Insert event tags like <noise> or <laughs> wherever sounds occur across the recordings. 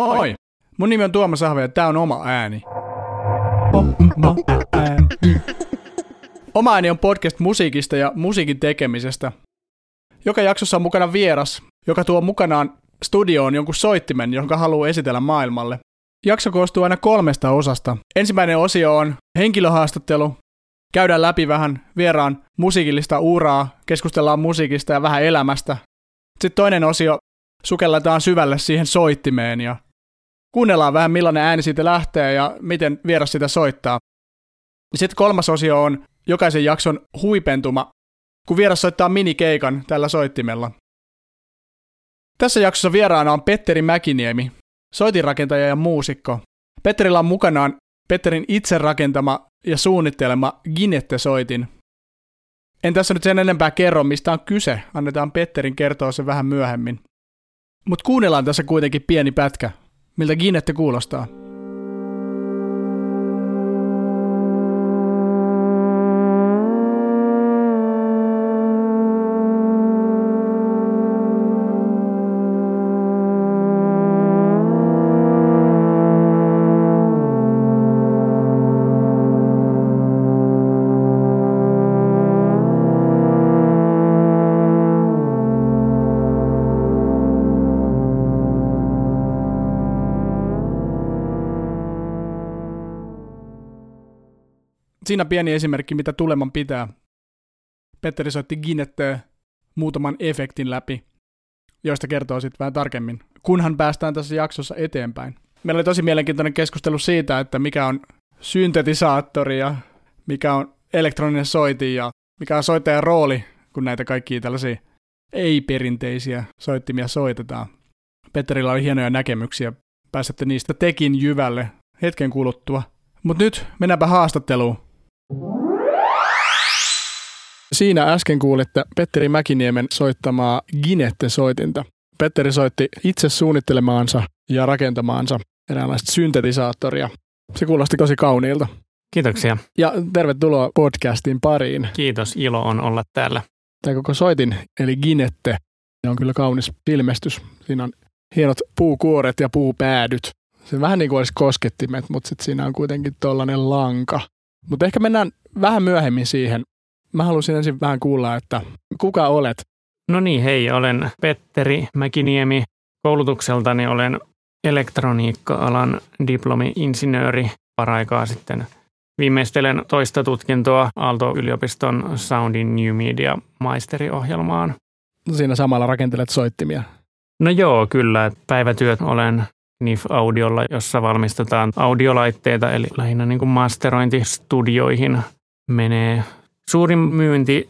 Moi! Mun nimi on Tuomas Ahve ja tää on Oma ääni. Oma ääni on podcast musiikista ja musiikin tekemisestä. Joka jaksossa on mukana vieras, joka tuo mukanaan studioon jonkun soittimen, jonka haluaa esitellä maailmalle. Jakso koostuu aina kolmesta osasta. Ensimmäinen osio on henkilöhaastattelu. Käydään läpi vähän vieraan musiikillista uraa, keskustellaan musiikista ja vähän elämästä. Sitten toinen osio sukelletaan syvälle siihen soittimeen ja kuunnellaan vähän millainen ääni siitä lähtee ja miten vieras sitä soittaa. Sitten kolmas osio on jokaisen jakson huipentuma, kun vieras soittaa minikeikan tällä soittimella. Tässä jaksossa vieraana on Petteri Mäkiniemi, soitinrakentaja ja muusikko. Petterillä on mukanaan Petterin itse rakentama ja suunnittelema Ginette-soitin. En tässä nyt sen enempää kerro, mistä on kyse. Annetaan Petterin kertoa se vähän myöhemmin. Mutta kuunnellaan tässä kuitenkin pieni pätkä, miltä Ginette kuulostaa. Siinä pieni esimerkki, mitä tuleman pitää. Petteri soitti Ginetteen muutaman efektin läpi, joista kertoo sitten vähän tarkemmin, kunhan päästään tässä jaksossa eteenpäin. Meillä oli tosi mielenkiintoinen keskustelu siitä, että mikä on syntetisaattori ja mikä on elektroninen soitin ja mikä on soittajan rooli, kun näitä kaikkia tällaisia ei-perinteisiä soittimia soitetaan. Petterillä oli hienoja näkemyksiä, pääsette niistä tekin jyvälle hetken kuluttua. Mutta nyt mennäänpä haastatteluun. Siinä äsken kuulitte Petteri Mäkiniemen soittamaa Ginette-soitinta. Petteri soitti itse suunnittelemaansa ja rakentamaansa eräänlaista syntetisaattoria. Se kuulosti tosi kauniilta. Kiitoksia. Ja tervetuloa podcastin pariin. Kiitos, ilo on olla täällä. Tämä koko soitin, eli Ginette, on kyllä kaunis ilmestys. Siinä on hienot puukuoret ja puupäädyt. Se vähän niin kuin olisi koskettimet, mutta sitten siinä on kuitenkin tuollainen lanka. Mutta ehkä mennään vähän myöhemmin siihen. Mä haluaisin ensin vähän kuulla, että kuka olet? No niin, hei, olen Petteri Mäkiniemi. Koulutukseltani olen elektroniikka-alan diplomi-insinööri. Paraikaa sitten viimeistelen toista tutkintoa Aalto-yliopiston Soundin New Media maisteriohjelmaan. Siinä samalla rakentelet soittimia. No joo, kyllä. Päivätyöt olen NIF-audiolla, jossa valmistetaan audiolaitteita, eli lähinnä niin kuin masterointistudioihin menee. Suurin myynti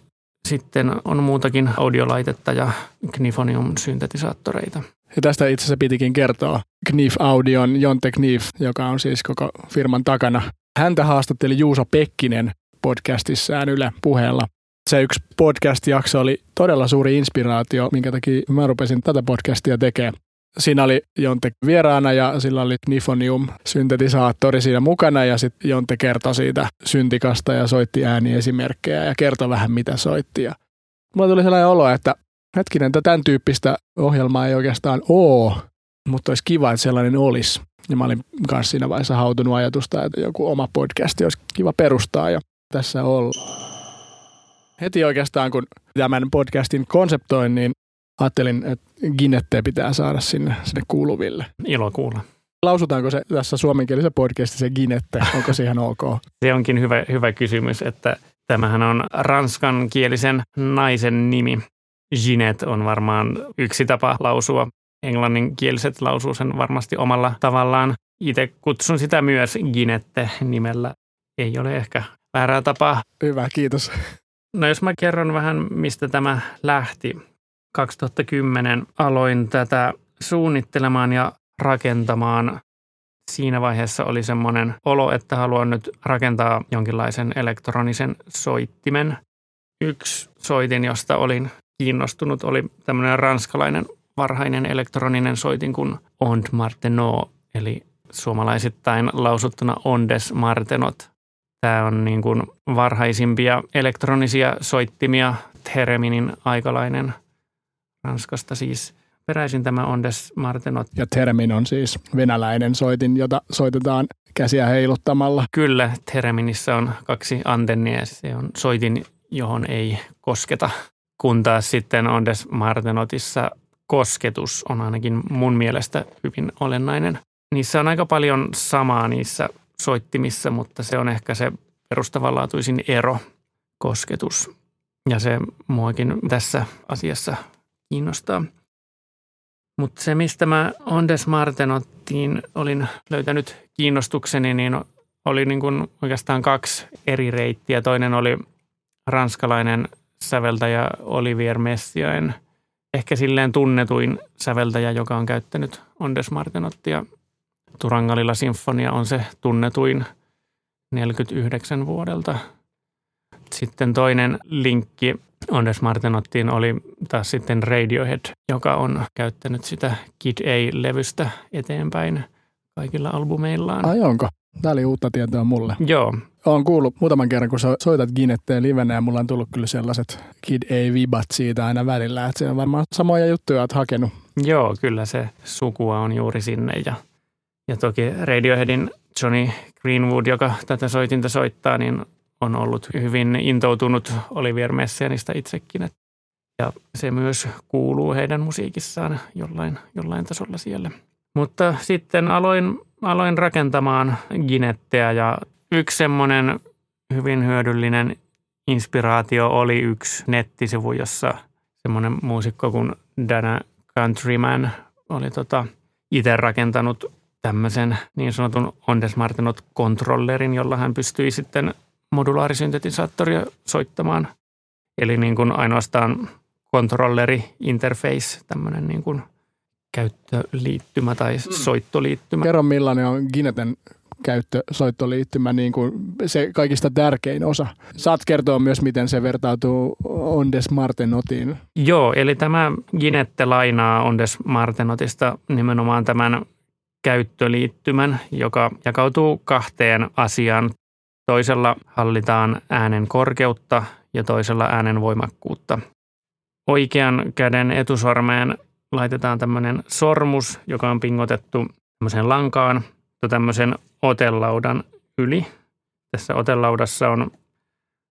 sitten on muutakin audiolaitetta ja Knifonium-syntetisaattoreita. Ja tästä itse asiassa pitikin kertoa Knif Audion Jonte Knif, joka on siis koko firman takana. Häntä haastatteli Juuso Pekkinen podcastissään Yle puheella. Se yksi podcast-jakso oli todella suuri inspiraatio, minkä takia mä rupesin tätä podcastia tekemään. Siinä oli Jonte vieraana ja sillä oli Nifonium syntetisaattori siinä mukana ja sitten Jonte kertoi siitä syntikasta ja soitti ääniesimerkkejä ja kertoi vähän mitä soitti. Ja mulla tuli sellainen olo, että hetkinen, tämän tyyppistä ohjelmaa ei oikeastaan ole, mutta olisi kiva, että sellainen olisi. Ja mä olin kanssa siinä vaiheessa hautunut ajatusta, että joku oma podcasti olisi kiva perustaa ja tässä ollaan. Heti oikeastaan, kun tämän podcastin konseptoin, niin ajattelin, että Ginette pitää saada sinne, sinne kuuluville. Ilo kuulla. Lausutaanko se tässä suomenkielisessä podcastissa se Ginette? Onko se ihan ok? <laughs> Se onkin hyvä, hyvä kysymys, että tämähän on ranskankielisen naisen nimi. Ginet on varmaan yksi tapa lausua. Englanninkieliset lausuu sen varmasti omalla tavallaan. Itse kutsun sitä myös Ginette nimellä. Ei ole ehkä väärää tapaa. Hyvä, kiitos. No jos mä kerron vähän, mistä tämä lähti. 2010 aloin tätä suunnittelemaan ja rakentamaan. Siinä vaiheessa oli semmoinen olo, että haluan nyt rakentaa jonkinlaisen elektronisen soittimen. Yksi soitin, josta olin kiinnostunut, oli tämmöinen ranskalainen varhainen elektroninen soitin kuin Ond Martenot, eli suomalaisittain lausuttuna Ondes Martenot. Tämä on niin kuin varhaisimpia elektronisia soittimia, Thereminin aikalainen – Ranskasta siis. peräisin tämä Ondes Martenot. Ja Termin on siis venäläinen soitin, jota soitetaan käsiä heiluttamalla. Kyllä, Tereminissä on kaksi antennia. Se on soitin, johon ei kosketa, kun taas sitten Ondes Martenotissa kosketus on ainakin mun mielestä hyvin olennainen. Niissä on aika paljon samaa niissä soittimissa, mutta se on ehkä se perustavanlaatuisin ero, kosketus. Ja se muakin tässä asiassa kiinnostaa. Mutta se, mistä mä Ondes Martenottiin olin löytänyt kiinnostukseni, niin oli niin kuin oikeastaan kaksi eri reittiä. Toinen oli ranskalainen säveltäjä Olivier Messiaen, ehkä silleen tunnetuin säveltäjä, joka on käyttänyt Ondes Martenottia. Turangalilla Sinfonia on se tunnetuin 49 vuodelta. Sitten toinen linkki Ondes Martenottiin oli taas sitten Radiohead, joka on käyttänyt sitä Kid A-levystä eteenpäin kaikilla albumeillaan. Ai onko? Tämä oli uutta tietoa mulle. Joo. Olen kuullut muutaman kerran, kun sä soitat Ginetteen livenä ja mulla on tullut kyllä sellaiset Kid A-vibat siitä aina välillä, että se on varmaan samoja juttuja oot hakenut. Joo, kyllä se sukua on juuri sinne ja, ja toki Radioheadin Johnny Greenwood, joka tätä soitinta soittaa, niin on ollut hyvin intoutunut Olivier Messianista itsekin. Ja se myös kuuluu heidän musiikissaan jollain, jollain tasolla siellä. Mutta sitten aloin, aloin rakentamaan Ginetteä ja yksi semmoinen hyvin hyödyllinen inspiraatio oli yksi nettisivu, jossa semmoinen muusikko kuin Dana Countryman oli tota itse rakentanut tämmöisen niin sanotun Ondes Martenot-kontrollerin, jolla hän pystyi sitten modulaarisyntetisaattoria soittamaan. Eli niin kuin ainoastaan kontrolleri interface, tämmöinen niin kuin käyttöliittymä tai mm. soittoliittymä. Kerro millainen on Gineten käyttösoittoliittymä niin kuin se kaikista tärkein osa. Saat kertoa myös, miten se vertautuu Ondes Martenotiin. Joo, eli tämä Ginette lainaa Ondes Martenotista nimenomaan tämän käyttöliittymän, joka jakautuu kahteen asiaan. Toisella hallitaan äänen korkeutta ja toisella äänen voimakkuutta. Oikean käden etusormeen laitetaan tämmöinen sormus, joka on pingotettu tämmöiseen lankaan tämmöisen otelaudan yli. Tässä otelaudassa on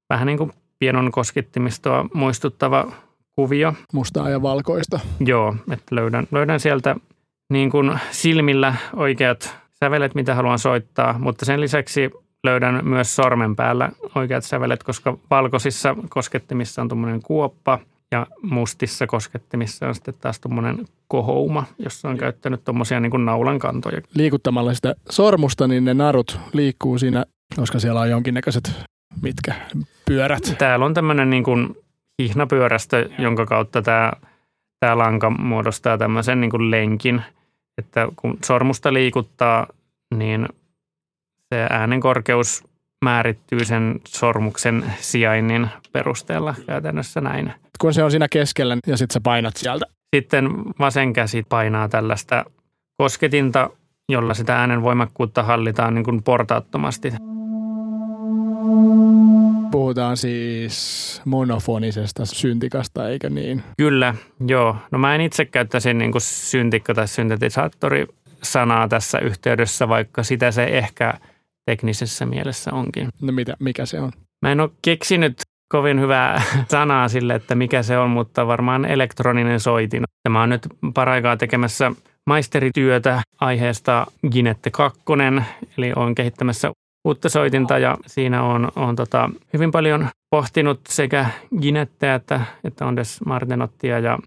vähän niin kuin pienon koskettimistoa muistuttava kuvio. Mustaa ja valkoista. Joo, että löydän, löydän sieltä niin kuin silmillä oikeat sävelet, mitä haluan soittaa, mutta sen lisäksi löydän myös sormen päällä oikeat sävelet, koska valkoisissa koskettimissa on tuommoinen kuoppa ja mustissa koskettimissa on sitten taas tuommoinen kohouma, jossa on käyttänyt tuommoisia niin naulan kantoja. Liikuttamalla sitä sormusta, niin ne narut liikkuu siinä, koska siellä on jonkinnäköiset mitkä pyörät. Täällä on tämmöinen niin kuin hihnapyörästö, jonka kautta tämä, tämä lanka muodostaa tämmöisen niin kuin lenkin, että kun sormusta liikuttaa, niin se äänen korkeus määrittyy sen sormuksen sijainnin perusteella käytännössä näin. Kun se on siinä keskellä ja sitten sä painat sieltä. Sitten vasen käsi painaa tällaista kosketinta, jolla sitä äänen voimakkuutta hallitaan niin kuin portaattomasti. Puhutaan siis monofonisesta syntikasta, eikö niin? Kyllä, joo. No mä en itse käyttäisi niin kuin syntikka tai syntetisaattori sanaa tässä yhteydessä, vaikka sitä se ehkä – teknisessä mielessä onkin. No mitä, mikä se on? Mä en ole keksinyt kovin hyvää <laughs> sanaa sille, että mikä se on, mutta varmaan elektroninen soitin. Mä oon nyt paraikaa tekemässä maisterityötä aiheesta Ginette 2, eli olen kehittämässä uutta soitinta ja siinä on, on tota, hyvin paljon pohtinut sekä Ginetteä että, että Ondes Martenottia ja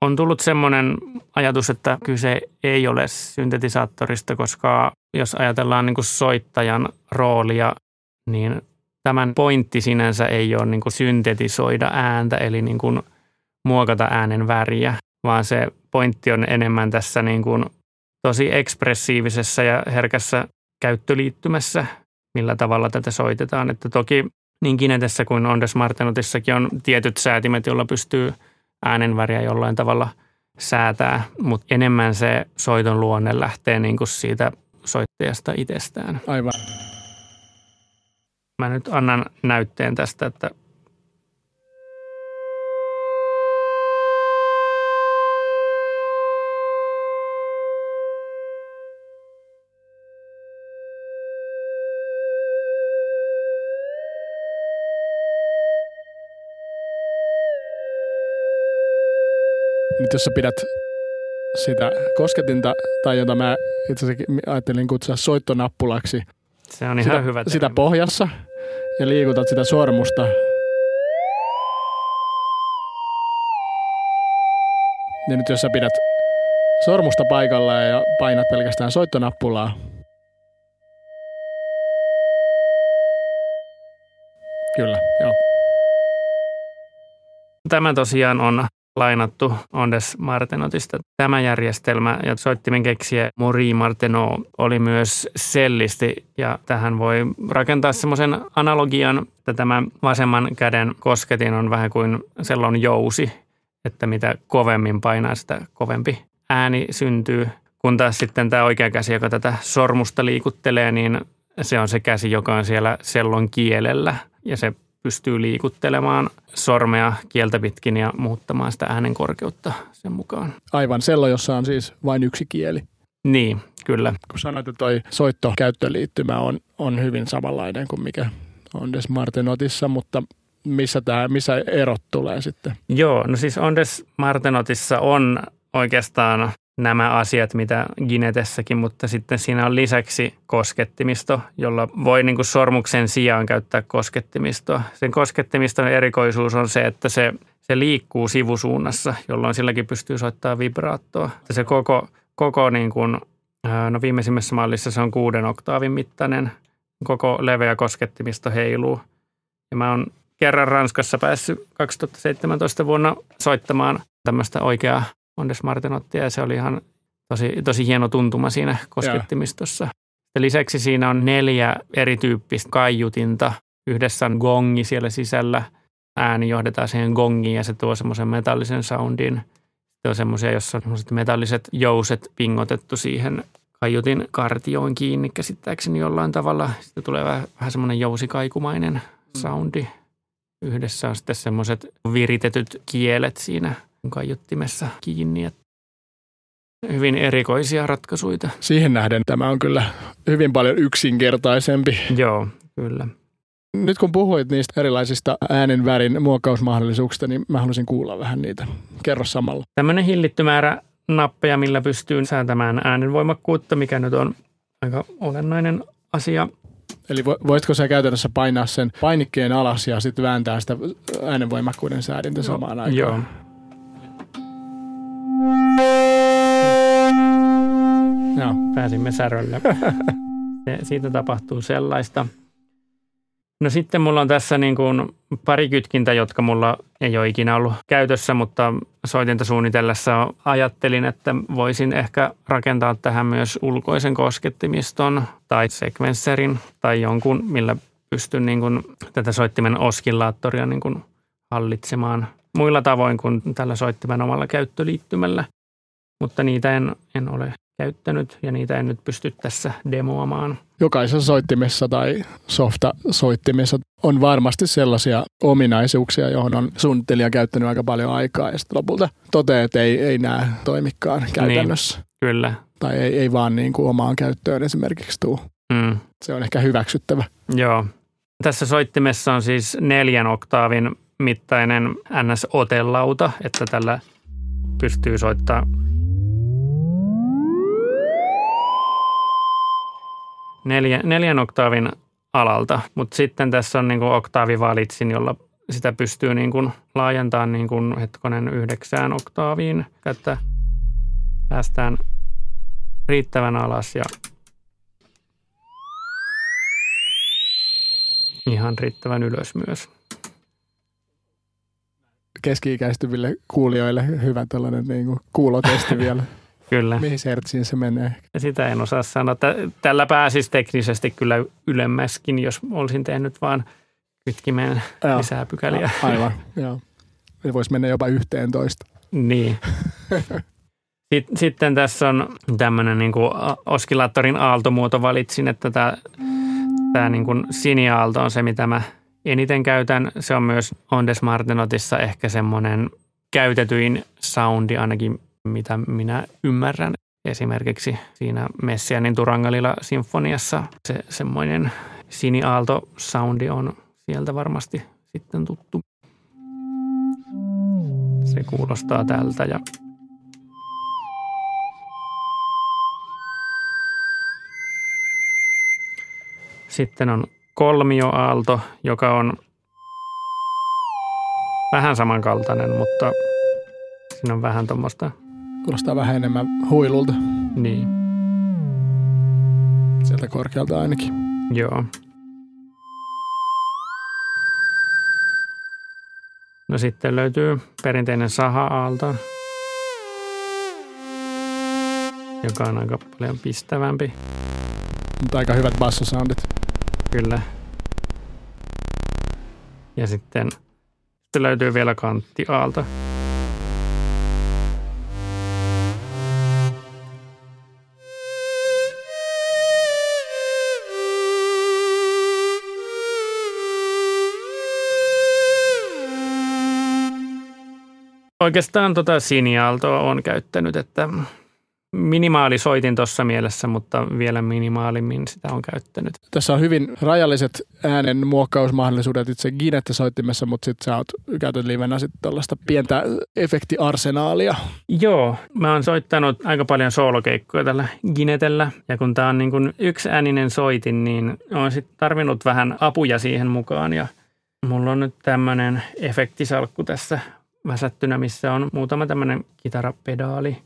on tullut semmoinen ajatus, että kyse ei ole syntetisaattorista, koska jos ajatellaan niin kuin soittajan roolia, niin tämän pointti sinänsä ei ole niin kuin syntetisoida ääntä, eli niin kuin muokata äänen väriä, vaan se pointti on enemmän tässä niin kuin tosi ekspressiivisessä ja herkässä käyttöliittymässä, millä tavalla tätä soitetaan. Että toki niin Kinetessä kuin Ondes Martenotissakin on tietyt säätimet, joilla pystyy – äänenväriä jollain tavalla säätää, mutta enemmän se soiton luonne lähtee niin kuin siitä soittajasta itsestään. Aivan. Mä nyt annan näytteen tästä, että nyt jos sä pidät sitä kosketinta, tai jota mä itse asiassa ajattelin kutsua soittonappulaksi, Se on ihan sitä, hyvä sitä termi. pohjassa ja liikutat sitä sormusta. Niin nyt jos sä pidät sormusta paikallaan ja painat pelkästään soittonappulaa, Kyllä, joo. Tämä tosiaan on lainattu Ondes Martenotista. Tämä järjestelmä ja soittimen keksijä Maurice Martenot oli myös sellisti ja tähän voi rakentaa semmoisen analogian, että tämä vasemman käden kosketin on vähän kuin sellon jousi, että mitä kovemmin painaa, sitä kovempi ääni syntyy. Kun taas sitten tämä oikea käsi, joka tätä sormusta liikuttelee, niin se on se käsi, joka on siellä sellon kielellä ja se pystyy liikuttelemaan sormea kieltä pitkin ja muuttamaan sitä äänen korkeutta sen mukaan. Aivan sello, jossa on siis vain yksi kieli. Niin, kyllä. Kun sanoit, että toi soittokäyttöliittymä on, on hyvin samanlainen kuin mikä on Des Martenotissa, mutta missä, tää, missä erot tulee sitten? Joo, no siis Ondes Martenotissa on oikeastaan nämä asiat, mitä Ginetessäkin, mutta sitten siinä on lisäksi koskettimisto, jolla voi niin kuin sormuksen sijaan käyttää koskettimistoa. Sen koskettimiston erikoisuus on se, että se, se liikkuu sivusuunnassa, jolloin silläkin pystyy soittamaan vibraattoa. Se koko, koko niin kuin, no viimeisimmässä mallissa se on kuuden oktaavin mittainen, koko leveä koskettimisto heiluu. Ja mä oon kerran Ranskassa päässyt 2017 vuonna soittamaan tämmöistä oikeaa Ondes Martenottia ja se oli ihan tosi, tosi hieno tuntuma siinä koskettimistossa. Ja lisäksi siinä on neljä erityyppistä kaiutinta. Yhdessä on gongi siellä sisällä. Ääni johdetaan siihen gongiin ja se tuo semmoisen metallisen soundin. Se on semmoisia, jossa on semmoiset metalliset jouset pingotettu siihen kaiutin kartioon kiinni käsittääkseni jollain tavalla. Sitten tulee vähän, vähän semmoinen jousikaikumainen soundi. Yhdessä on sitten semmoiset viritetyt kielet siinä kaiuttimessa kiinni. Hyvin erikoisia ratkaisuja. Siihen nähden tämä on kyllä hyvin paljon yksinkertaisempi. Joo, kyllä. Nyt kun puhuit niistä erilaisista äänen värin muokkausmahdollisuuksista, niin mä haluaisin kuulla vähän niitä. Kerro samalla. Tämmöinen hillitty määrä nappeja, millä pystyy säätämään äänen voimakkuutta, mikä nyt on aika olennainen asia. Eli voisitko sä käytännössä painaa sen painikkeen alas ja sitten vääntää sitä äänenvoimakkuuden säädintä samaan aikaan? Joo. Joo. Pääsimme särölle. <laughs> Se, siitä tapahtuu sellaista. No sitten mulla on tässä niin kuin pari kytkintä, jotka mulla ei ole ikinä ollut käytössä, mutta soitinta suunnitellessa ajattelin, että voisin ehkä rakentaa tähän myös ulkoisen koskettimiston tai sekvensserin tai jonkun, millä pystyn niin kuin tätä soittimen oskillaattoria niin kuin hallitsemaan muilla tavoin kuin tällä soittimen omalla käyttöliittymällä. Mutta niitä en, en ole käyttänyt ja niitä en nyt pysty tässä demoamaan. Jokaisessa soittimessa tai softa-soittimessa on varmasti sellaisia ominaisuuksia, johon on suunnittelija käyttänyt aika paljon aikaa ja sitten lopulta toteaa, että ei, ei nämä toimikaan käytännössä. Niin, kyllä. Tai ei, ei vaan niin kuin omaan käyttöön esimerkiksi tuu. Mm. Se on ehkä hyväksyttävä. Joo. Tässä soittimessa on siis neljän oktaavin mittainen NS-otelauta, että tällä pystyy soittaa neljä, neljän oktaavin alalta, mutta sitten tässä on niin oktaavivalitsin, jolla sitä pystyy niin kuin laajentamaan niin kuin hetkonen yhdeksään oktaaviin, että päästään riittävän alas ja ihan riittävän ylös myös. Keski-ikäistyville kuulijoille hyvä tällainen niin kuin kuulotesti <laughs> vielä. Kyllä. Mihin hertsiin se menee? Sitä en osaa sanoa. Tällä pääsisi teknisesti kyllä ylemmäskin, jos olisin tehnyt vaan kytkimeen Joo. lisää pykäliä. A- aivan, <laughs> joo. Se voisi mennä jopa yhteen toista. Niin. <laughs> Sitten, sitten tässä on tämmöinen niin kuin oskillaattorin aaltomuoto valitsin, että tämä, tämä niin kuin siniaalto on se, mitä mä eniten käytän. Se on myös Ondes Martenotissa ehkä semmoinen käytetyin soundi ainakin, mitä minä ymmärrän. Esimerkiksi siinä Messianin Turangalilla sinfoniassa se semmoinen siniaalto soundi on sieltä varmasti sitten tuttu. Se kuulostaa tältä ja sitten on kolmioaalto, joka on vähän samankaltainen, mutta siinä on vähän tuommoista, Kuulostaa vähän enemmän huilulta. niin, Sieltä korkealta ainakin. joo. No sitten löytyy perinteinen saha-aalto, joka on aika paljon pistävämpi, Mutta aika hyvät bassosoundit. Kyllä. Ja sitten, sitten löytyy vielä kanttiaalto. Oikeastaan tota siniaaltoa on käyttänyt, että minimaali soitin tuossa mielessä, mutta vielä minimaalimmin sitä on käyttänyt. Tässä on hyvin rajalliset äänen muokkausmahdollisuudet itse Ginette-soittimessa, mutta sitten sä oot käytät livenä sitten tällaista pientä efektiarsenaalia. Joo, mä oon soittanut aika paljon soolokeikkoja tällä Ginetellä ja kun tää on niin kuin yksi ääninen soitin, niin oon sitten tarvinnut vähän apuja siihen mukaan ja mulla on nyt tämmönen efektisalkku tässä väsättynä, missä on muutama tämmönen kitarapedaali.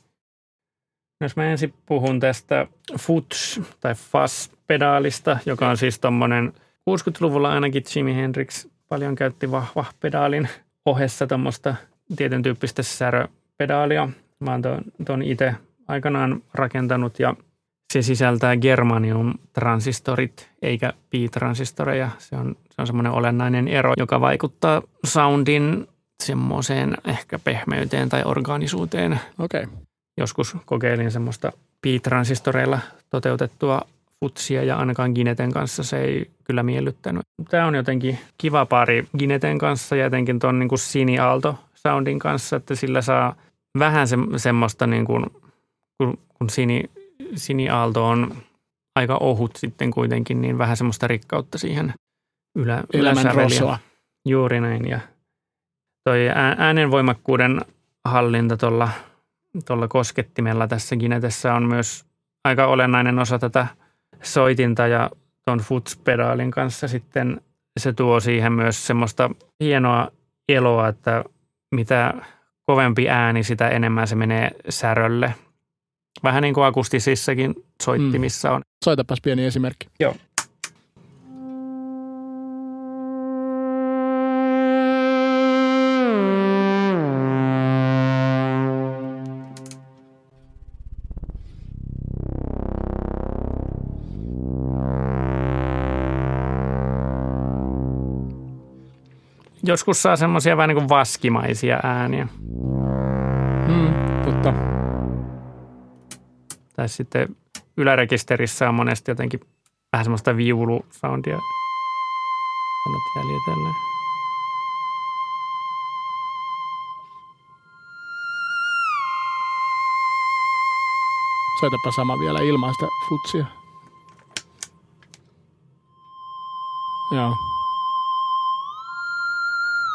Jos mä ensin puhun tästä Futs tai Fuzz-pedaalista, joka on siis tommonen 60-luvulla ainakin Jimi Hendrix paljon käytti vahva pedaalin ohessa tuommoista tietyn tyyppistä säröpedaalia. Mä oon ton, ton itse aikanaan rakentanut ja se sisältää germanium-transistorit eikä pi-transistoreja. Se on, se on semmoinen olennainen ero, joka vaikuttaa soundin semmoiseen ehkä pehmeyteen tai orgaanisuuteen. Okei. Okay. Joskus kokeilin semmoista pi-transistoreilla toteutettua futsia ja ainakaan Gineten kanssa se ei kyllä miellyttänyt. Tämä on jotenkin kiva pari Gineten kanssa ja jotenkin tuon niin Sini Aalto soundin kanssa, että sillä saa vähän se, semmoista niin kuin, kun, kun Sini, Sini Aalto on aika ohut sitten kuitenkin, niin vähän semmoista rikkautta siihen ylä, yläsäveliin. Juuri näin. Ja toi ää- äänenvoimakkuuden hallinta tuolla tuolla koskettimella tässä Ginetessä on myös aika olennainen osa tätä soitinta ja tuon Futs-pedaalin kanssa sitten se tuo siihen myös semmoista hienoa eloa, että mitä kovempi ääni, sitä enemmän se menee särölle. Vähän niin kuin akustisissakin soittimissa on. Soitapas pieni esimerkki. Joo. Joskus saa semmoisia vähän niin kuin vaskimaisia ääniä. Mm, totta. Tai sitten ylärekisterissä on monesti jotenkin vähän semmoista viulusoundia. Annat jäljitellä. Soitapa sama vielä ilman sitä futsia. Joo.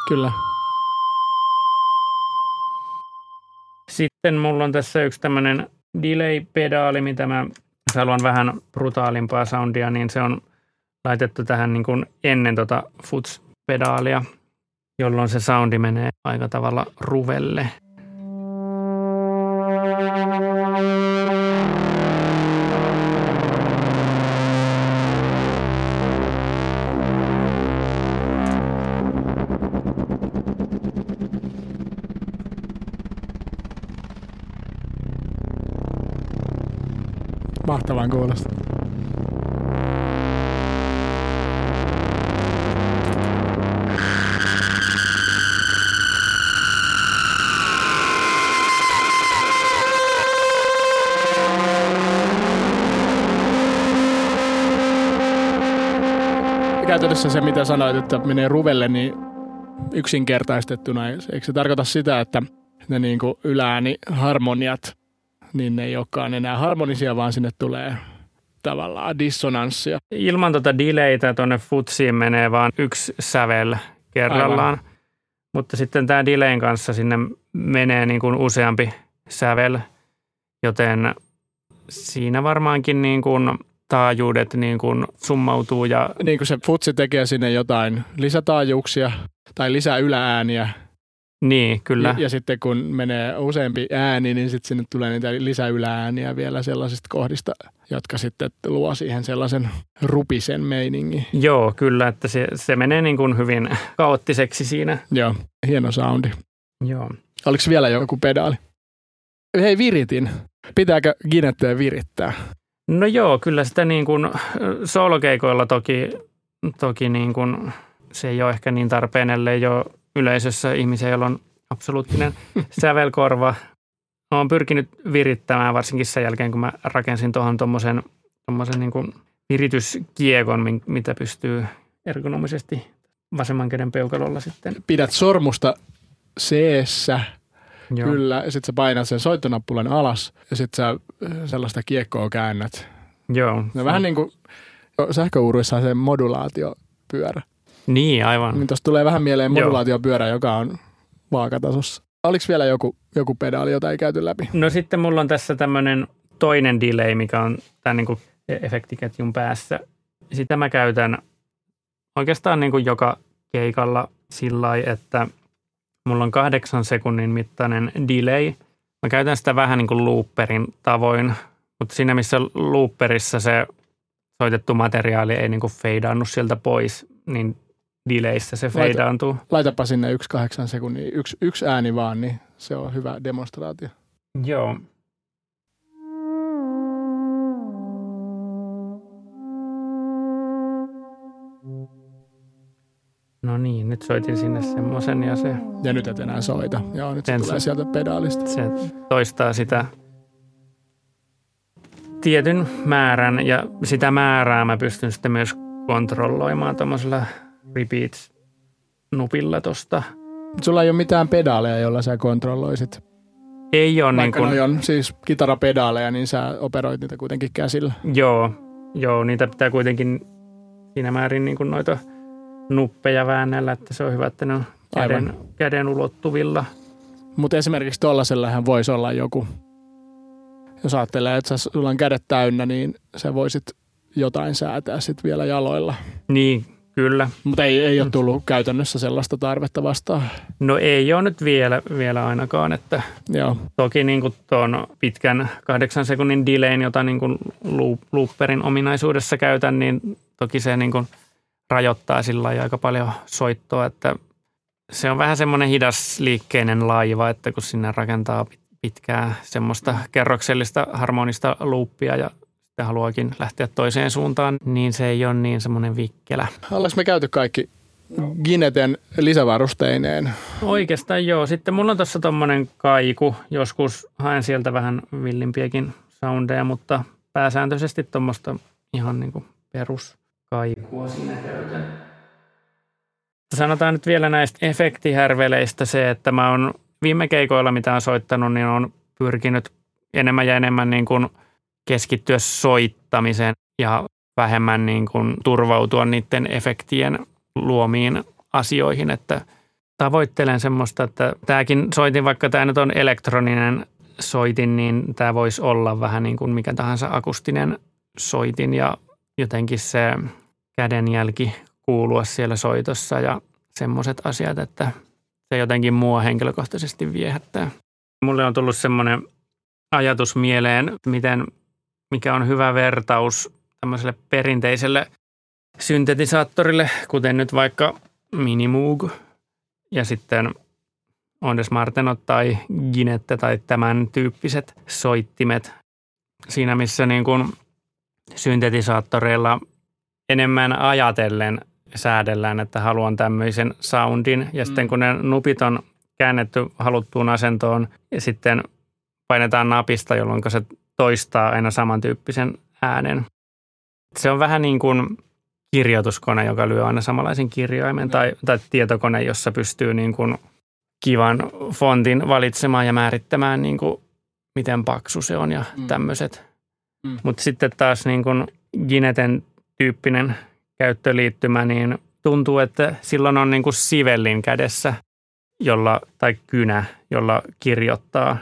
Kyllä. Sitten mulla on tässä yksi tämmöinen delay-pedaali, mitä mä haluan vähän brutaalimpaa soundia, niin se on laitettu tähän niin kuin ennen tota futs-pedaalia, jolloin se soundi menee aika tavalla ruvelle. Mahtavan kuulosta. Käytännössä se, mitä sanoit, että menee ruvelle, niin yksinkertaistettuna, eikö se tarkoita sitä, että ne niin kuin ylääni harmoniat niin ne ei olekaan enää harmonisia, vaan sinne tulee tavallaan dissonanssia. Ilman tota delaytä tuonne futsiin menee vaan yksi sävel kerrallaan. Aivan. Mutta sitten tämä delayn kanssa sinne menee niin kuin useampi sävel, joten siinä varmaankin niin kuin taajuudet niin kuin summautuu ja Niin kuin se futsi tekee sinne jotain lisätaajuuksia tai lisää yläääniä. Niin, kyllä. Ja, ja sitten kun menee useampi ääni, niin sitten sinne tulee niitä lisäyläääniä vielä sellaisista kohdista, jotka sitten luo siihen sellaisen rupisen meiningin. Joo, kyllä, että se, se menee niin kuin hyvin kaoottiseksi siinä. Joo, hieno soundi. Joo. Oliko vielä joku pedaali? Hei, viritin. Pitääkö Ginetteä virittää? No joo, kyllä sitä niin kuin soolokeikoilla toki, toki niin kuin, se ei ole ehkä niin tarpeen, ellei ole yleisössä ihmisiä, joilla on absoluuttinen sävelkorva. Olen pyrkinyt virittämään varsinkin sen jälkeen, kun mä rakensin tuohon tuommoisen tommosen niin kuin virityskiekon, mitä pystyy ergonomisesti vasemman käden peukalolla sitten. Pidät sormusta seessä, Joo. kyllä, ja sitten sä painat sen soittonappulan alas, ja sitten sä äh, sellaista kiekkoa käännät. Joo. No vähän niin kuin sähköuuruissa on se modulaatiopyörä. Niin, aivan. Niin tuosta tulee vähän mieleen Joo. modulaatiopyörä, joka on vaakatasossa. Oliko vielä joku, joku pedaali, jota ei käyty läpi? No sitten mulla on tässä tämmöinen toinen delay, mikä on tämän niin kuin efektiketjun päässä. Sitä mä käytän oikeastaan niin kuin joka keikalla sillä lailla, että mulla on kahdeksan sekunnin mittainen delay. Mä käytän sitä vähän niin kuin looperin tavoin, mutta siinä missä looperissa se soitettu materiaali ei niin kuin feidaannu sieltä pois, niin delayssä se Laita- feidaantuu. Laitapa sinne yksi kahdeksan sekunnia, yksi, yksi ääni vaan, niin se on hyvä demonstraatio. Joo. No niin, nyt soitin sinne semmoisen ja se, Ja nyt et enää soita. Joo, nyt se En tulee so- sieltä pedaalista. se toistaa sitä tietyn määrän ja sitä määrää mä pystyn sitten myös kontrolloimaan tuommoisella repeat-nupilla tosta. Sulla ei ole mitään pedaaleja, joilla sä kontrolloisit. Ei ole niin Vaikka kuin, noi on siis kitarapedaaleja, niin sä operoit niitä kuitenkin käsillä. Joo, joo, niitä pitää kuitenkin siinä määrin niin kuin noita nuppeja väännellä, että se on hyvä, että ne on käden, Aivan. käden ulottuvilla. Mutta esimerkiksi tollasellahan voisi olla joku, jos ajattelee, että sä- sulla on kädet täynnä, niin sä voisit jotain säätää sitten vielä jaloilla. Niin, kyllä. Mutta ei, ei ole Mm. tullut käytännössä sellaista tarvetta vastaan. No ei ole nyt vielä, vielä ainakaan, että Joo, toki niin kuin tuon pitkän kahdeksan sekunnin delayn, jota niin kuin loop- looperin ominaisuudessa käytän, niin toki se niin kuin rajoittaa sillä aika paljon soittoa, että se on vähän semmoinen hidasliikkeinen laiva, että kun sinne rakentaa pit- pitkää semmoista kerroksellista harmonista luuppia ja sitten haluakin lähteä toiseen suuntaan, niin se ei ole niin semmoinen vikkelä. Ollaanko me käyty kaikki Gineten lisävarusteineen? Oikeastaan joo. Sitten mulla on tuossa tommonen kaiku. Joskus haen sieltä vähän villimpiäkin soundeja, mutta pääsääntöisesti tuommoista ihan niinku peruskaikua siinä käytän. Sanotaan nyt vielä näistä efektihärveleistä se, että mä oon viime keikoilla, mitä on soittanut, niin on pyrkinyt enemmän ja enemmän niin kuin keskittyä soittamiseen ja vähemmän niin kuin turvautua niiden efektien luomiin asioihin, että tavoittelen semmoista, että tämäkin soitin, vaikka tämä nyt on elektroninen soitin, niin tämä voisi olla vähän niin kuin mikä tahansa akustinen soitin ja jotenkin se kädenjälki kuulua siellä soitossa ja semmoiset asiat, että se jotenkin mua henkilökohtaisesti viehättää. Mulle on tullut semmoinen ajatus mieleen, miten, mikä on hyvä vertaus tämmöiselle perinteiselle syntetisaattorille, kuten nyt vaikka Minimoog ja sitten Ondes Martenot tai Ginette tai tämän tyyppiset soittimet. Siinä missä niin kuin syntetisaattoreilla enemmän ajatellen säädellään, että haluan tämmöisen soundin. Ja sitten kun ne nupit on käännetty haluttuun asentoon ja sitten painetaan napista, jolloin se toistaa aina samantyyppisen äänen. Se on vähän niin kuin kirjoituskone, joka lyö aina samanlaisen kirjaimen, tai, tai tietokone, jossa pystyy niin kuin kivan fontin valitsemaan ja määrittämään, niin kuin miten paksu se on ja Mm. tämmöiset. Mm. Mutta sitten taas niin kuin Gineten tyyppinen käyttöliittymä, niin tuntuu, että silloin on niin kuin sivellin kädessä, jolla, tai kynä, jolla kirjoittaa.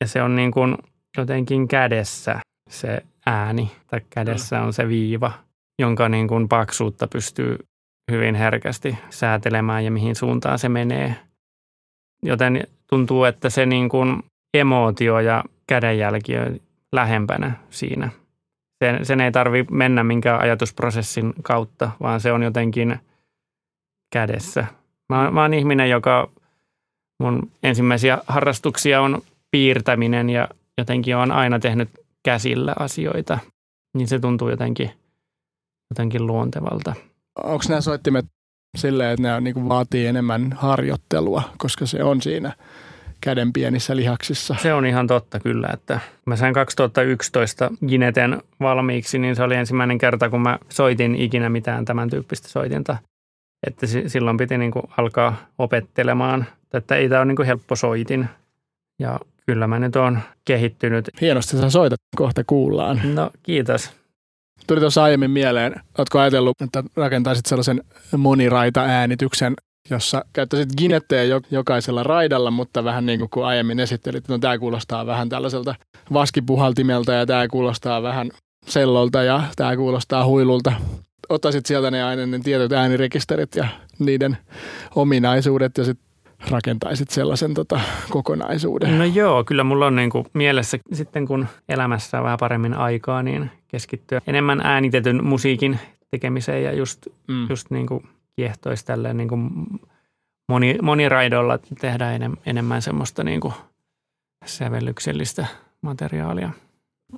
Ja se on niin kuin jotenkin kädessä se ääni tai kädessä on se viiva, jonka niin kuin paksuutta pystyy hyvin herkästi säätelemään ja mihin suuntaan se menee. Joten tuntuu, että se niin kuin emootio ja kädenjälki on lähempänä siinä. Sen, sen ei tarvi mennä minkään ajatusprosessin kautta, vaan se on jotenkin kädessä. Mä, mä oon ihminen, joka mun ensimmäisiä harrastuksia on piirtäminen ja jotenkin on aina tehnyt käsillä asioita, niin se tuntuu jotenkin, jotenkin luontevalta. Onko nämä soittimet silleen, että nämä niin vaatii enemmän harjoittelua, koska se on siinä käden pienissä lihaksissa? Se on ihan totta kyllä, että mä sain 2011 Gineten valmiiksi, niin se oli ensimmäinen kerta, kun mä soitin ikinä mitään tämän tyyppistä soitinta. Että silloin piti niin kuin alkaa opettelemaan, että ei tämä ole niin kuin helppo soitin. Ja kyllä mä nyt oon kehittynyt. Hienosti sä soitat, kohta kuullaan. No kiitos. Tuli tuossa aiemmin mieleen, ootko ajatellut, että rakentaisit sellaisen moniraita-äänityksen, jossa käyttäisit ginetteä jokaisella raidalla, mutta vähän niin kuin kun aiemmin esittelit, no tämä kuulostaa vähän tällaiselta vaskipuhaltimelta ja tämä kuulostaa vähän sellolta ja tämä kuulostaa huilulta. Ottaisit sieltä ne aina ne tietyt äänirekisterit ja niiden ominaisuudet ja sitten rakentaisit sellaisen tota, kokonaisuuden? No joo, kyllä mulla on niin kuin mielessä sitten kun elämässä on vähän paremmin aikaa, niin keskittyä enemmän äänitetyn musiikin tekemiseen ja just, mm. just niin kuin kiehtoisi tälleen niin kuin moni, moniraidolla tehdä enem, enemmän semmoista niin kuin sävellyksellistä materiaalia.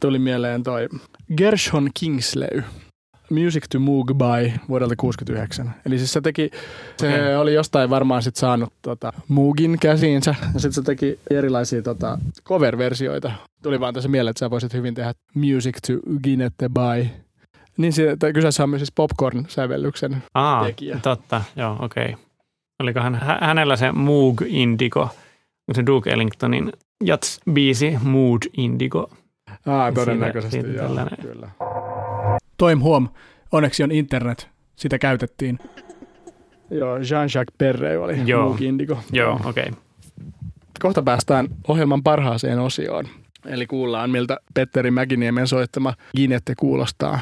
Tuli mieleen toi Gershon Kingsley – Music to Moog by vuodelta 69. Eli siis se teki, se okay. oli jostain varmaan sit saanut tota, Moogin käsiinsä ja sitten se teki erilaisia tota, cover-versioita. Tuli vaan tässä mieleen, että sä voisit hyvin tehdä Music to Ginette by. Niin se, kyseessä on myös siis Popcorn-sävellyksen Aa, tekijä. totta, joo, okei. Okay. Olikohan hä- hänellä se Moog Indigo, se Duke Ellingtonin Jats-biisi Mood Indigo. Ah, todennäköisesti, siitä, joo, tällainen. kyllä. Toim huom, onneksi on internet, sitä käytettiin. Joo, Jean-Jacques Perre oli Joo. Indigo. Joo, okei. Okay. Kohta päästään ohjelman parhaaseen osioon. Eli kuullaan, miltä Petteri Mäkiniemen soittama Ginette kuulostaa.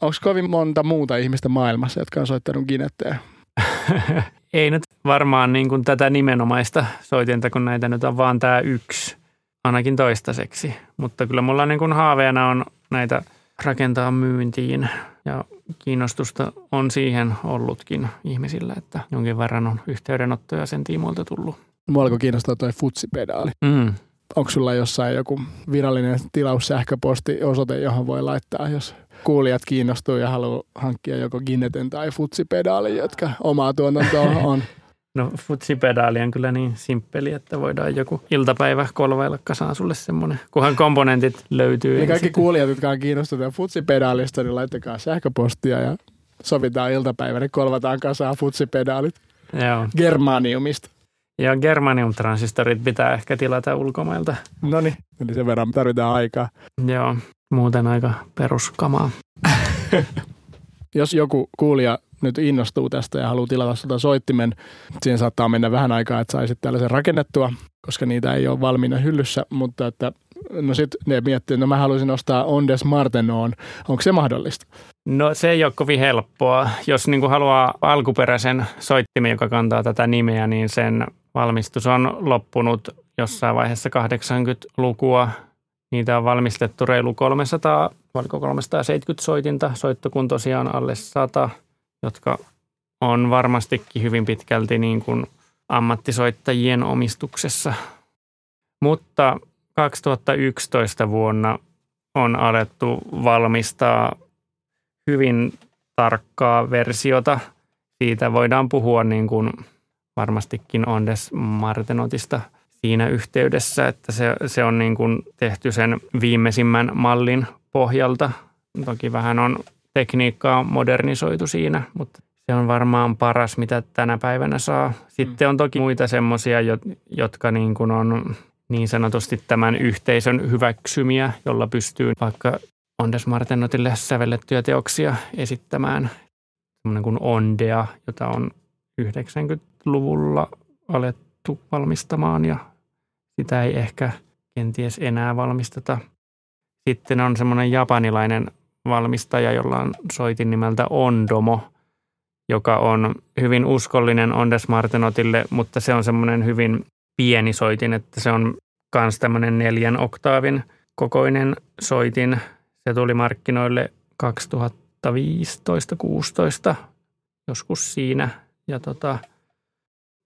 Onko kovin monta muuta ihmistä maailmassa, jotka on soittanut Ginetteä? <laughs> Ei nyt varmaan niin kuin tätä nimenomaista soitinta, kun näitä nyt on vaan tämä yksi, ainakin toistaiseksi. Mutta kyllä mulla niin kuin haaveena on näitä – rakentaa myyntiin ja kiinnostusta on siihen ollutkin ihmisillä, että jonkin verran on yhteydenottoja sen tiimoilta tullut. Mua alkoi kiinnostaa tuo futsipedaali. Mm. Onko sulla jossain joku virallinen tilaussähköposti-osoite, johon voi laittaa, jos kuulijat kiinnostuu ja haluaa hankkia joko Gineten tai futsipedaali, jotka omaa tuotantoa <laughs> on? No futsipedaali on kyllä niin simppeli, että voidaan joku iltapäivä kolvailla kasaan sulle semmoinen, kunhan komponentit löytyy. Ja kaikki kuulijat, jotka on kiinnostuneet futsipedaalista, niin laittakaa sähköpostia ja sovitaan iltapäivä, niin kolvataan kasaan futsipedaalit Joo. Germaniumista. Ja germanium-transistorit pitää ehkä tilata ulkomailta. No niin, eli sen verran tarvitaan aikaa. Joo, muuten aika peruskamaa. <laughs> Jos joku kuulija nyt innostuu tästä ja haluaa tilata sitä soittimen, siihen saattaa mennä vähän aikaa, että saisit tällaisen rakennettua, koska niitä ei ole valmiina hyllyssä, mutta että no sitten ne miettii, että no mä haluaisin ostaa Ondes Martenoon. Onko se mahdollista? No se ei ole kovin helppoa. Jos niin kuin haluaa alkuperäisen soittimen, joka kantaa tätä nimeä, niin sen valmistus on loppunut jossain vaiheessa 80-lukua. Niitä on valmistettu reilu 300, oliko 370 soitinta, soittokun tosiaan alle 100 – jotka on varmastikin hyvin pitkälti niin kuin ammattisoittajien omistuksessa. Mutta 2011 vuonna on alettu valmistaa hyvin tarkkaa versiota. Siitä voidaan puhua niin kuin varmastikin Ondes Martenotista siinä yhteydessä, että se, se on niin kuin tehty sen viimeisimmän mallin pohjalta. Toki vähän on tekniikkaa modernisoitu siinä, mutta se on varmaan paras, mitä tänä päivänä saa. Sitten on toki muita semmoisia, jotka niin kuin on niin sanotusti tämän yhteisön hyväksymiä, jolla pystyy vaikka Ondes Martenotille sävellettyjä teoksia esittämään. Semmoinen kuin Ondea, jota on 90-luvulla alettu valmistamaan ja sitä ei ehkä kenties enää valmisteta. Sitten on semmoinen japanilainen valmistaja, jolla on soitin nimeltä Ondomo, joka on hyvin uskollinen Ondes Martenotille, mutta se on semmoinen hyvin pieni soitin, että se on myös tämmöinen neljän oktaavin kokoinen soitin. Se tuli markkinoille 2015-16 joskus siinä. Ja tota,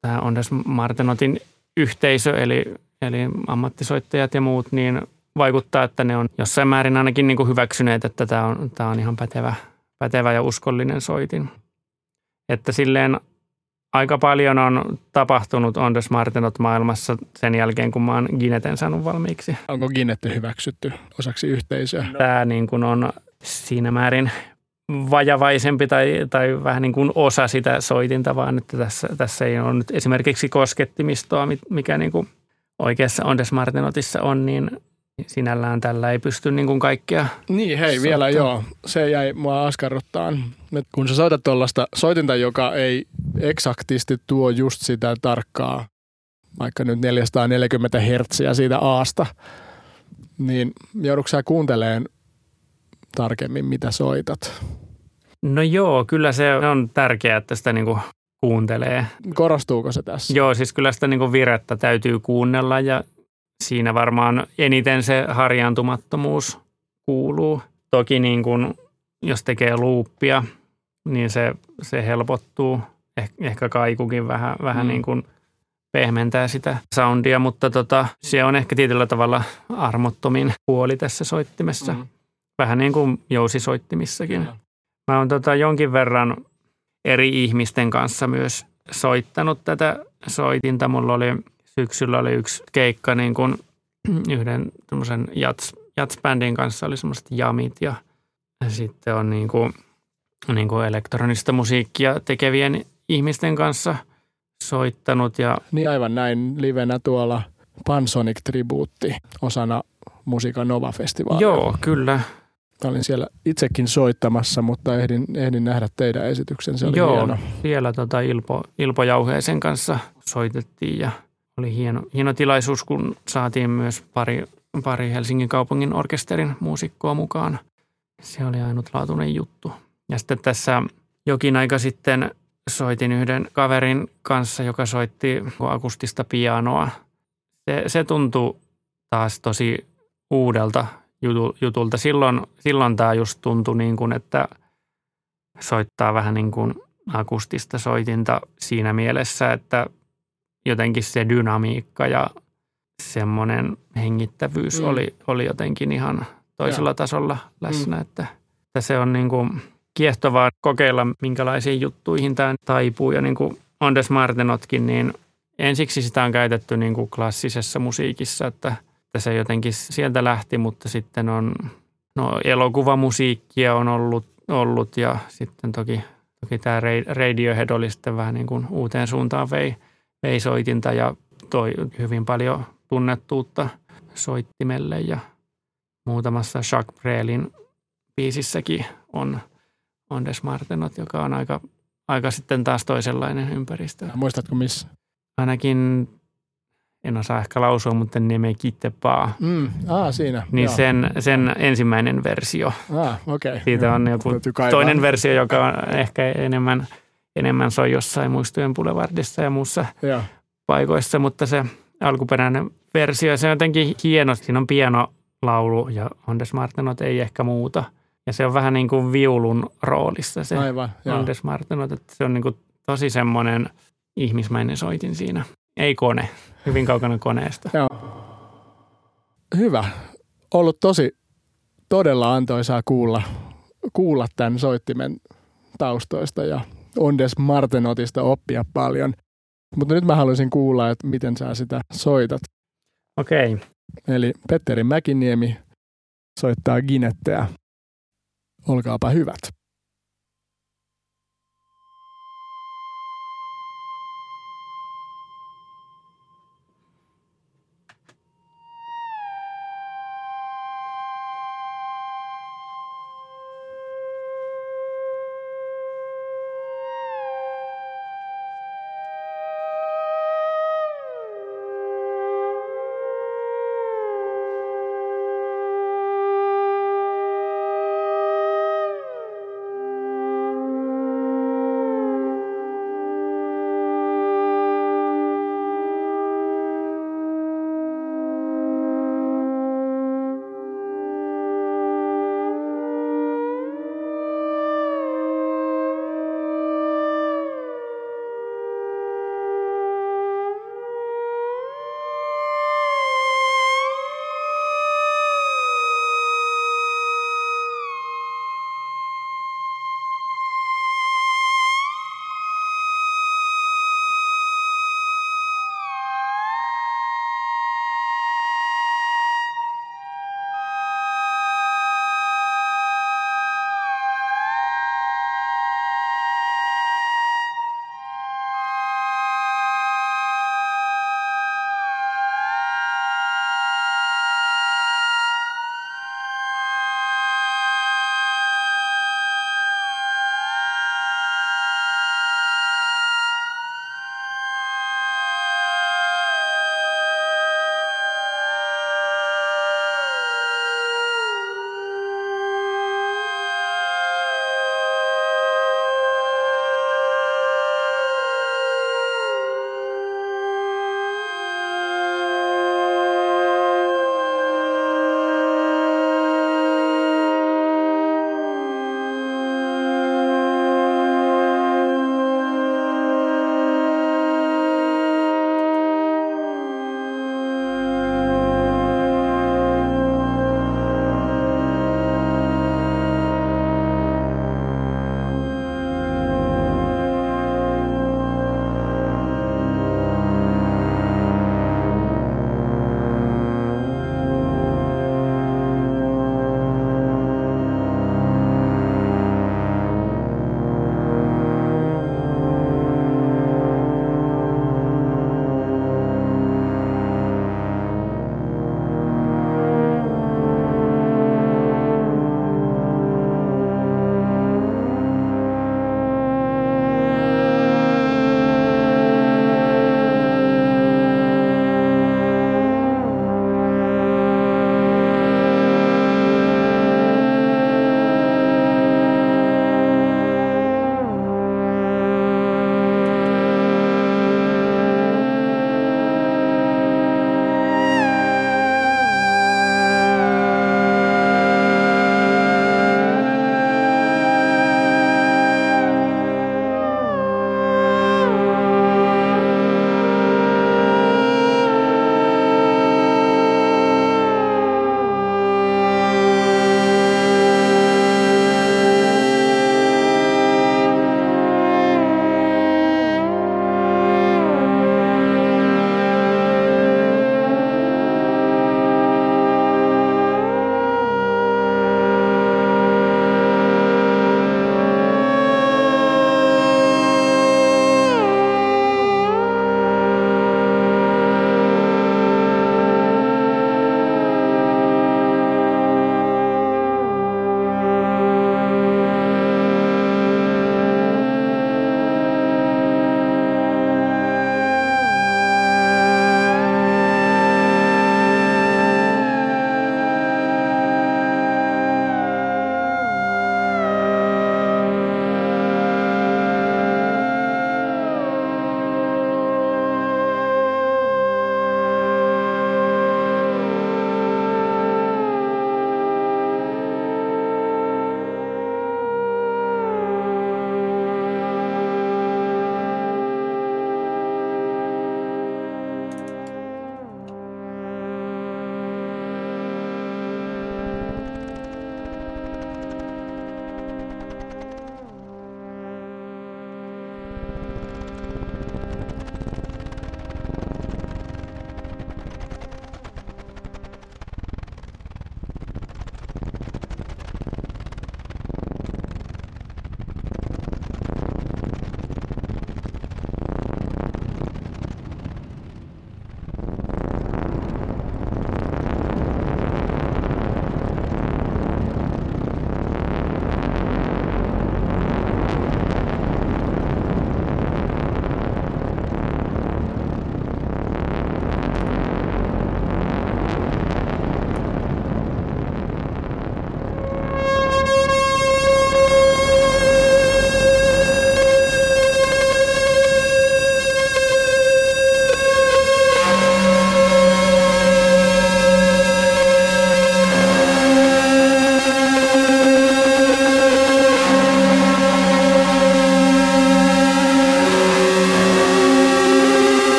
tämä Ondes Martenotin yhteisö, eli, eli ammattisoittajat ja muut, niin vaikuttaa, että ne on jossain määrin ainakin niin kuin hyväksyneet, että tämä on, tämä on ihan pätevä, pätevä ja uskollinen soitin. Että silleen aika paljon on tapahtunut On the Smartenot maailmassa sen jälkeen, kun mä oon Gineten saanut valmiiksi. Onko Ginette hyväksytty osaksi yhteisöä? Tämä niin kuin on siinä määrin vajavaisempi tai, tai vähän niin kuin osa sitä soitinta, vaan että tässä, tässä ei ole nyt esimerkiksi koskettimistoa, mikä niin kuin oikeassa On the Smartenotissa on, niin sinällään tällä ei pysty niin kuin kaikkea Niin, hei, soittaa. vielä joo. Se jäi mua askarruttaan. Kun sä soitat tuollaista soitinta, joka ei eksaktisti tuo just sitä tarkkaa, vaikka nyt 440 hertsiä siitä aasta, niin joudutko sä kuunteleen tarkemmin, mitä soitat? No joo, kyllä se on tärkeää, että sitä niinku kuuntelee. Korostuuko se tässä? Joo, siis kyllä sitä niinku virettä täytyy kuunnella ja siinä varmaan eniten se harjaantumattomuus kuuluu. Toki niin kuin, jos tekee luuppia, niin se, se helpottuu. Eh, ehkä kaikukin vähän, vähän mm. niin kuin pehmentää sitä soundia, mutta tota, se on ehkä tietyllä tavalla armottomin puoli tässä soittimessa. Mm. Vähän niin kuin jousisoittimissakin. Mm. Mä oon tota jonkin verran eri ihmisten kanssa myös soittanut tätä soitinta. Mulla oli syksyllä oli yksi keikka niin kuin <clears throat> yhden tämmöisen jats, jatsbändin kanssa oli semmoiset jamit ja sitten on niin kuin, niin kuin elektronista musiikkia tekevien ihmisten kanssa soittanut. Ja niin aivan näin livenä tuolla Pansonic Tribuutti osana Musiikan Nova-festivaalia. Joo, kyllä. Mä olin siellä itsekin soittamassa, mutta ehdin, ehdin nähdä teidän esityksen. Se oli Joo, hieno. siellä tota Ilpo, Ilpo Jauheesen kanssa soitettiin ja oli hieno, hieno tilaisuus, kun saatiin myös pari, pari Helsingin kaupungin orkesterin muusikkoa mukaan. Se oli ainutlaatuinen juttu. Ja sitten tässä jokin aika sitten soitin yhden kaverin kanssa, joka soitti akustista pianoa. Se, se tuntui taas tosi uudelta jutulta. Silloin, silloin tämä just tuntui niin kuin, että soittaa vähän niin kuin akustista soitinta siinä mielessä, että jotenkin se dynamiikka ja semmoinen hengittävyys mm. oli, oli jotenkin ihan toisella ja. tasolla läsnä. Mm. Että, että se on niin kuin kiehtovaa kokeilla, minkälaisiin juttuihin tämä taipuu. Ja niin kuin Ondes Martenotkin, niin ensiksi sitä on käytetty niin kuin klassisessa musiikissa, että, että se jotenkin sieltä lähti, mutta sitten on no, elokuvamusiikkia on ollut, ollut ja sitten toki, toki tämä Radiohead oli sitten vähän niin kuin uuteen suuntaan vei – veisoitinta ja toi hyvin paljon tunnettuutta soittimelle ja muutamassa Jacques Brelin biisissäkin on, on Des Martenot, joka on aika, aika sitten taas toisenlainen ympäristö. Muistatko missä? Ainakin, en osaa ehkä lausua, mutta Neme Kittepaa. Mm, ah, siinä. Niin sen, sen ensimmäinen versio. Ah, okay. Siitä joo. on joku toinen versio, joka on ehkä enemmän – enemmän soi jossain muistojen Boulevardissa ja muussa ja. paikoissa, mutta se alkuperäinen versio, se on jotenkin hieno. Siinä on pieno laulu ja Ondes Martenot ei ehkä muuta. Ja se on vähän niin kuin viulun roolissa se Aivan, Ondes Martenot, että se on niin kuin tosi semmoinen ihmismäinen soitin siinä. Ei kone, hyvin kaukana koneesta. Joo. Hyvä. Ollut tosi todella antoisaa kuulla, kuulla tämän soittimen taustoista ja Ondes Martenotista oppia paljon. Mutta nyt mä haluaisin kuulla, että miten sä sitä soitat. Okei. Okay. Eli Petteri Mäkiniemi soittaa Ginetteä. Olkaapa hyvät.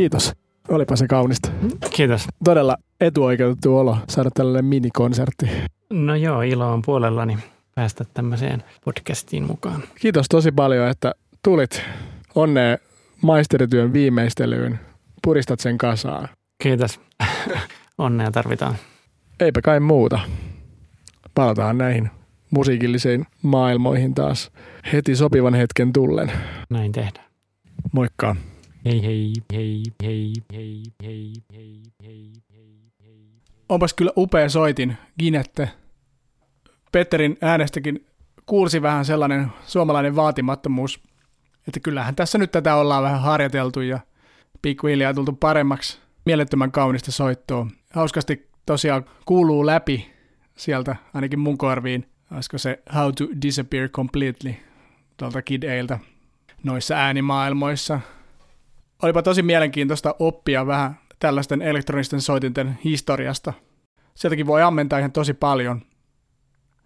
Kiitos. Olipa se kaunista. Kiitos. Todella etuoikeutettu olo saada tällainen minikonsertti. No joo, ilo on puolellani päästä tämmöiseen podcastiin mukaan. Kiitos tosi paljon, että tulit. Onnea maisterityön viimeistelyyn. Puristat sen kasaan. Kiitos. <laughs> Onnea tarvitaan. Eipä kai muuta. Palataan näihin musiikillisiin maailmoihin taas heti sopivan hetken tullen. Näin tehdään. Moikka. Hei hei, hei, hei, hei, hei, hei, hei, hei, hei. Onpas kyllä upea soitin, Ginette. Petterin äänestäkin kuulsi vähän sellainen suomalainen vaatimattomuus, että kyllähän tässä nyt tätä ollaan vähän harjoiteltu ja pikkuhiljaa tultu paremmaksi. Mielettömän kaunista soittoa. Hauskasti tosiaan kuuluu läpi sieltä, ainakin mun korviin. Olisiko se How to Disappear Completely tuolta Kid Ailtä noissa äänimaailmoissa. Olipa tosi mielenkiintoista oppia vähän tällaisten elektronisten soitinten historiasta. Sieltäkin voi ammentaa ihan tosi paljon.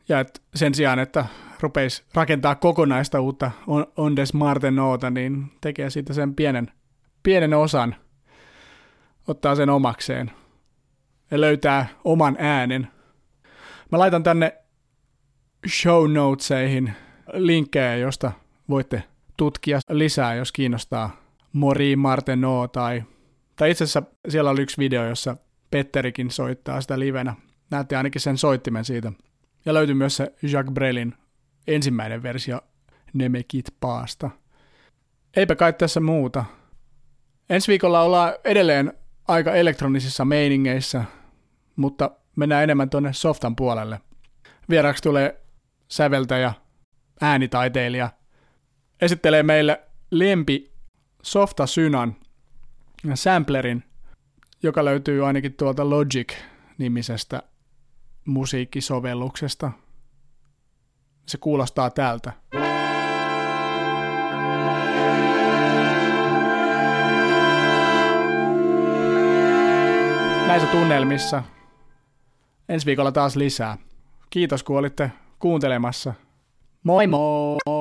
Ja et sen sijaan, että rupeisi rakentaa kokonaista uutta Ondes Martenoota, niin tekee siitä sen pienen, pienen osan, ottaa sen omakseen ja löytää oman äänen. Mä laitan tänne show notesihin linkkejä, josta voitte tutkia lisää, jos kiinnostaa Mori Marteno tai, tai itse asiassa siellä oli yksi video, jossa Petterikin soittaa sitä livenä. Näette ainakin sen soittimen siitä. Ja löytyy myös se Jacques Brelin ensimmäinen versio Nemekit Paasta. Eipä kai tässä muuta. Ensi viikolla ollaan edelleen aika elektronisissa meiningeissä, mutta mennään enemmän tuonne softan puolelle. Vieraksi tulee säveltäjä, äänitaiteilija, esittelee meille lempi Softa Synan samplerin, joka löytyy ainakin tuolta Logic-nimisestä musiikkisovelluksesta. Se kuulostaa tältä. Näissä tunnelmissa ensi viikolla taas lisää. Kiitos kun olitte kuuntelemassa. Moi moi!